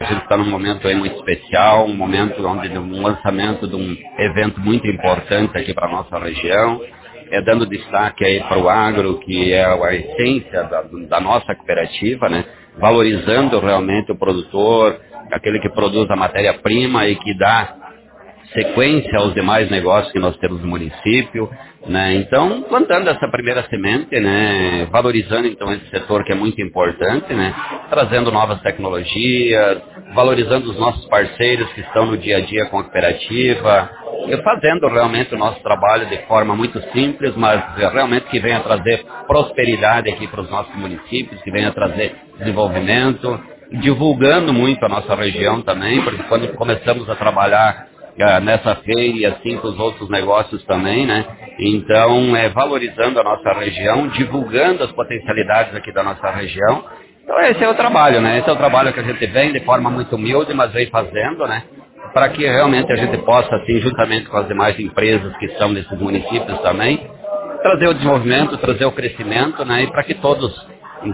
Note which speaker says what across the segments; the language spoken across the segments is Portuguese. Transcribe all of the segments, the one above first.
Speaker 1: A gente está num momento aí muito especial, um momento onde um lançamento de um evento muito importante aqui para a nossa região, é dando destaque aí para o agro, que é a essência da, da nossa cooperativa, né? valorizando realmente o produtor, aquele que produz a matéria-prima e que dá sequência aos demais negócios que nós temos no município, né? Então, plantando essa primeira semente, né? Valorizando então esse setor que é muito importante, né? Trazendo novas tecnologias, valorizando os nossos parceiros que estão no dia a dia com a cooperativa, fazendo realmente o nosso trabalho de forma muito simples, mas realmente que venha trazer prosperidade aqui para os nossos municípios, que venha trazer desenvolvimento, divulgando muito a nossa região também, porque quando começamos a trabalhar nessa feira e assim com os outros negócios também, né? Então, é, valorizando a nossa região, divulgando as potencialidades aqui da nossa região. Então, esse é o trabalho, né? Esse é o trabalho que a gente vem de forma muito humilde, mas vem fazendo, né? Para que realmente a gente possa, assim, juntamente com as demais empresas que estão nesses municípios também, trazer o desenvolvimento, trazer o crescimento, né? E para que todos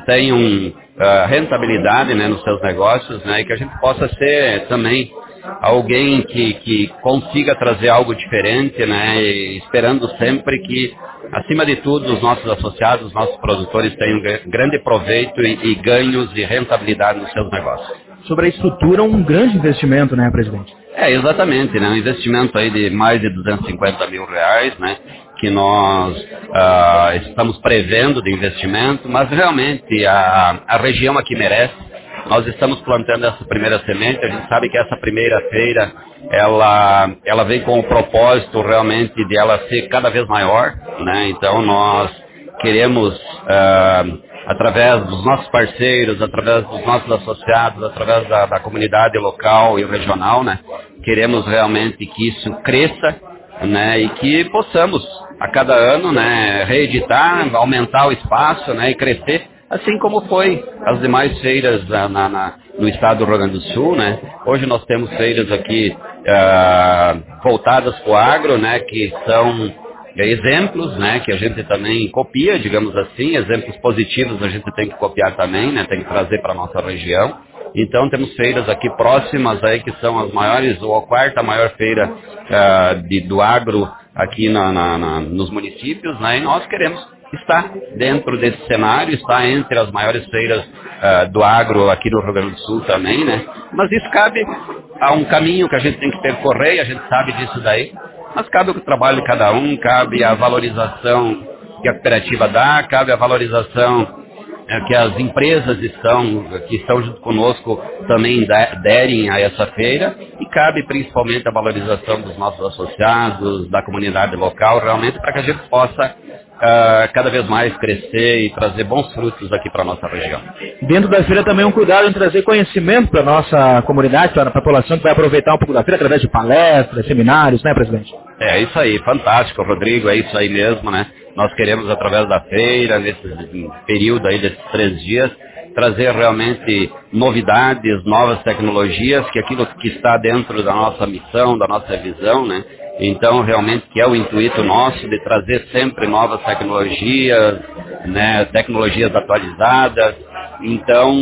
Speaker 1: tenham uh, rentabilidade né, nos seus negócios, né? E que a gente possa ser também alguém que, que consiga trazer algo diferente, né? E esperando sempre que, acima de tudo, os nossos associados, os nossos produtores tenham grande proveito e, e ganhos e rentabilidade nos seus negócios.
Speaker 2: Sobre a estrutura, um grande investimento, né, presidente?
Speaker 1: É, exatamente, né? Um investimento aí de mais de 250 mil reais, né? Que nós uh, estamos prevendo de investimento, mas realmente a, a região aqui merece nós estamos plantando essa primeira semente, a gente sabe que essa primeira feira, ela, ela vem com o propósito realmente de ela ser cada vez maior, né? Então nós queremos, uh, através dos nossos parceiros, através dos nossos associados, através da, da comunidade local e regional, né? Queremos realmente que isso cresça, né? E que possamos, a cada ano, né, reeditar, aumentar o espaço, né, e crescer assim como foi as demais feiras na, na, no estado do Rio Grande do Sul, né? Hoje nós temos feiras aqui uh, voltadas para o agro, né? Que são exemplos, né? Que a gente também copia, digamos assim, exemplos positivos a gente tem que copiar também, né? Tem que trazer para a nossa região. Então temos feiras aqui próximas aí que são as maiores, ou a quarta maior feira uh, de, do agro aqui na, na, na, nos municípios, né? E nós queremos está dentro desse cenário, está entre as maiores feiras uh, do agro aqui do Rio Grande do Sul também, né? Mas isso cabe a um caminho que a gente tem que percorrer, a gente sabe disso daí, mas cabe o trabalho de cada um, cabe a valorização que a cooperativa dá, cabe a valorização é, que as empresas estão, que estão junto conosco também derem a essa feira e cabe principalmente a valorização dos nossos associados, da comunidade local, realmente para que a gente possa uh, cada vez mais crescer e trazer bons frutos aqui para a nossa região.
Speaker 2: Dentro da feira também um cuidado em trazer conhecimento para a nossa comunidade, para a população que vai aproveitar um pouco da feira através de palestras, seminários, né, presidente?
Speaker 1: É isso aí, fantástico, Rodrigo, é isso aí mesmo, né? Nós queremos, através da feira, nesse período aí desses três dias, trazer realmente novidades, novas tecnologias, que aquilo que está dentro da nossa missão, da nossa visão, né? Então, realmente, que é o intuito nosso de trazer sempre novas tecnologias, né, tecnologias atualizadas. Então,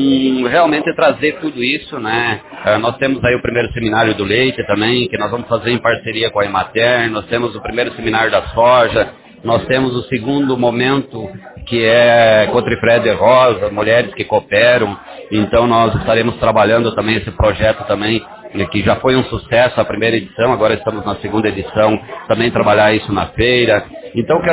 Speaker 1: realmente trazer tudo isso, né? Uh, nós temos aí o primeiro seminário do leite também, que nós vamos fazer em parceria com a Emater, nós temos o primeiro seminário da soja, nós temos o segundo momento, que é Cotrifred Rosa, mulheres que cooperam. Então, nós estaremos trabalhando também esse projeto também que já foi um sucesso a primeira edição, agora estamos na segunda edição, também trabalhar isso na feira. Então, que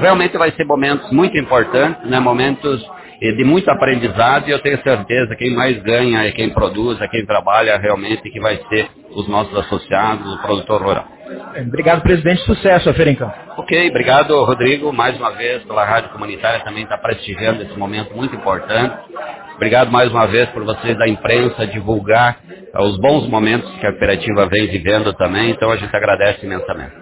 Speaker 1: realmente vai ser momentos muito importantes, né? momentos eh, de muito aprendizado e eu tenho certeza que quem mais ganha é quem produz, é quem trabalha realmente, que vai ser os nossos associados, o produtor rural.
Speaker 2: Obrigado, presidente. Sucesso Campo.
Speaker 1: Ok, obrigado, Rodrigo, mais uma vez pela Rádio Comunitária também está prestigiando esse momento muito importante. Obrigado mais uma vez por vocês da imprensa divulgar os bons momentos que a cooperativa vem vivendo também, então a gente agradece imensamente.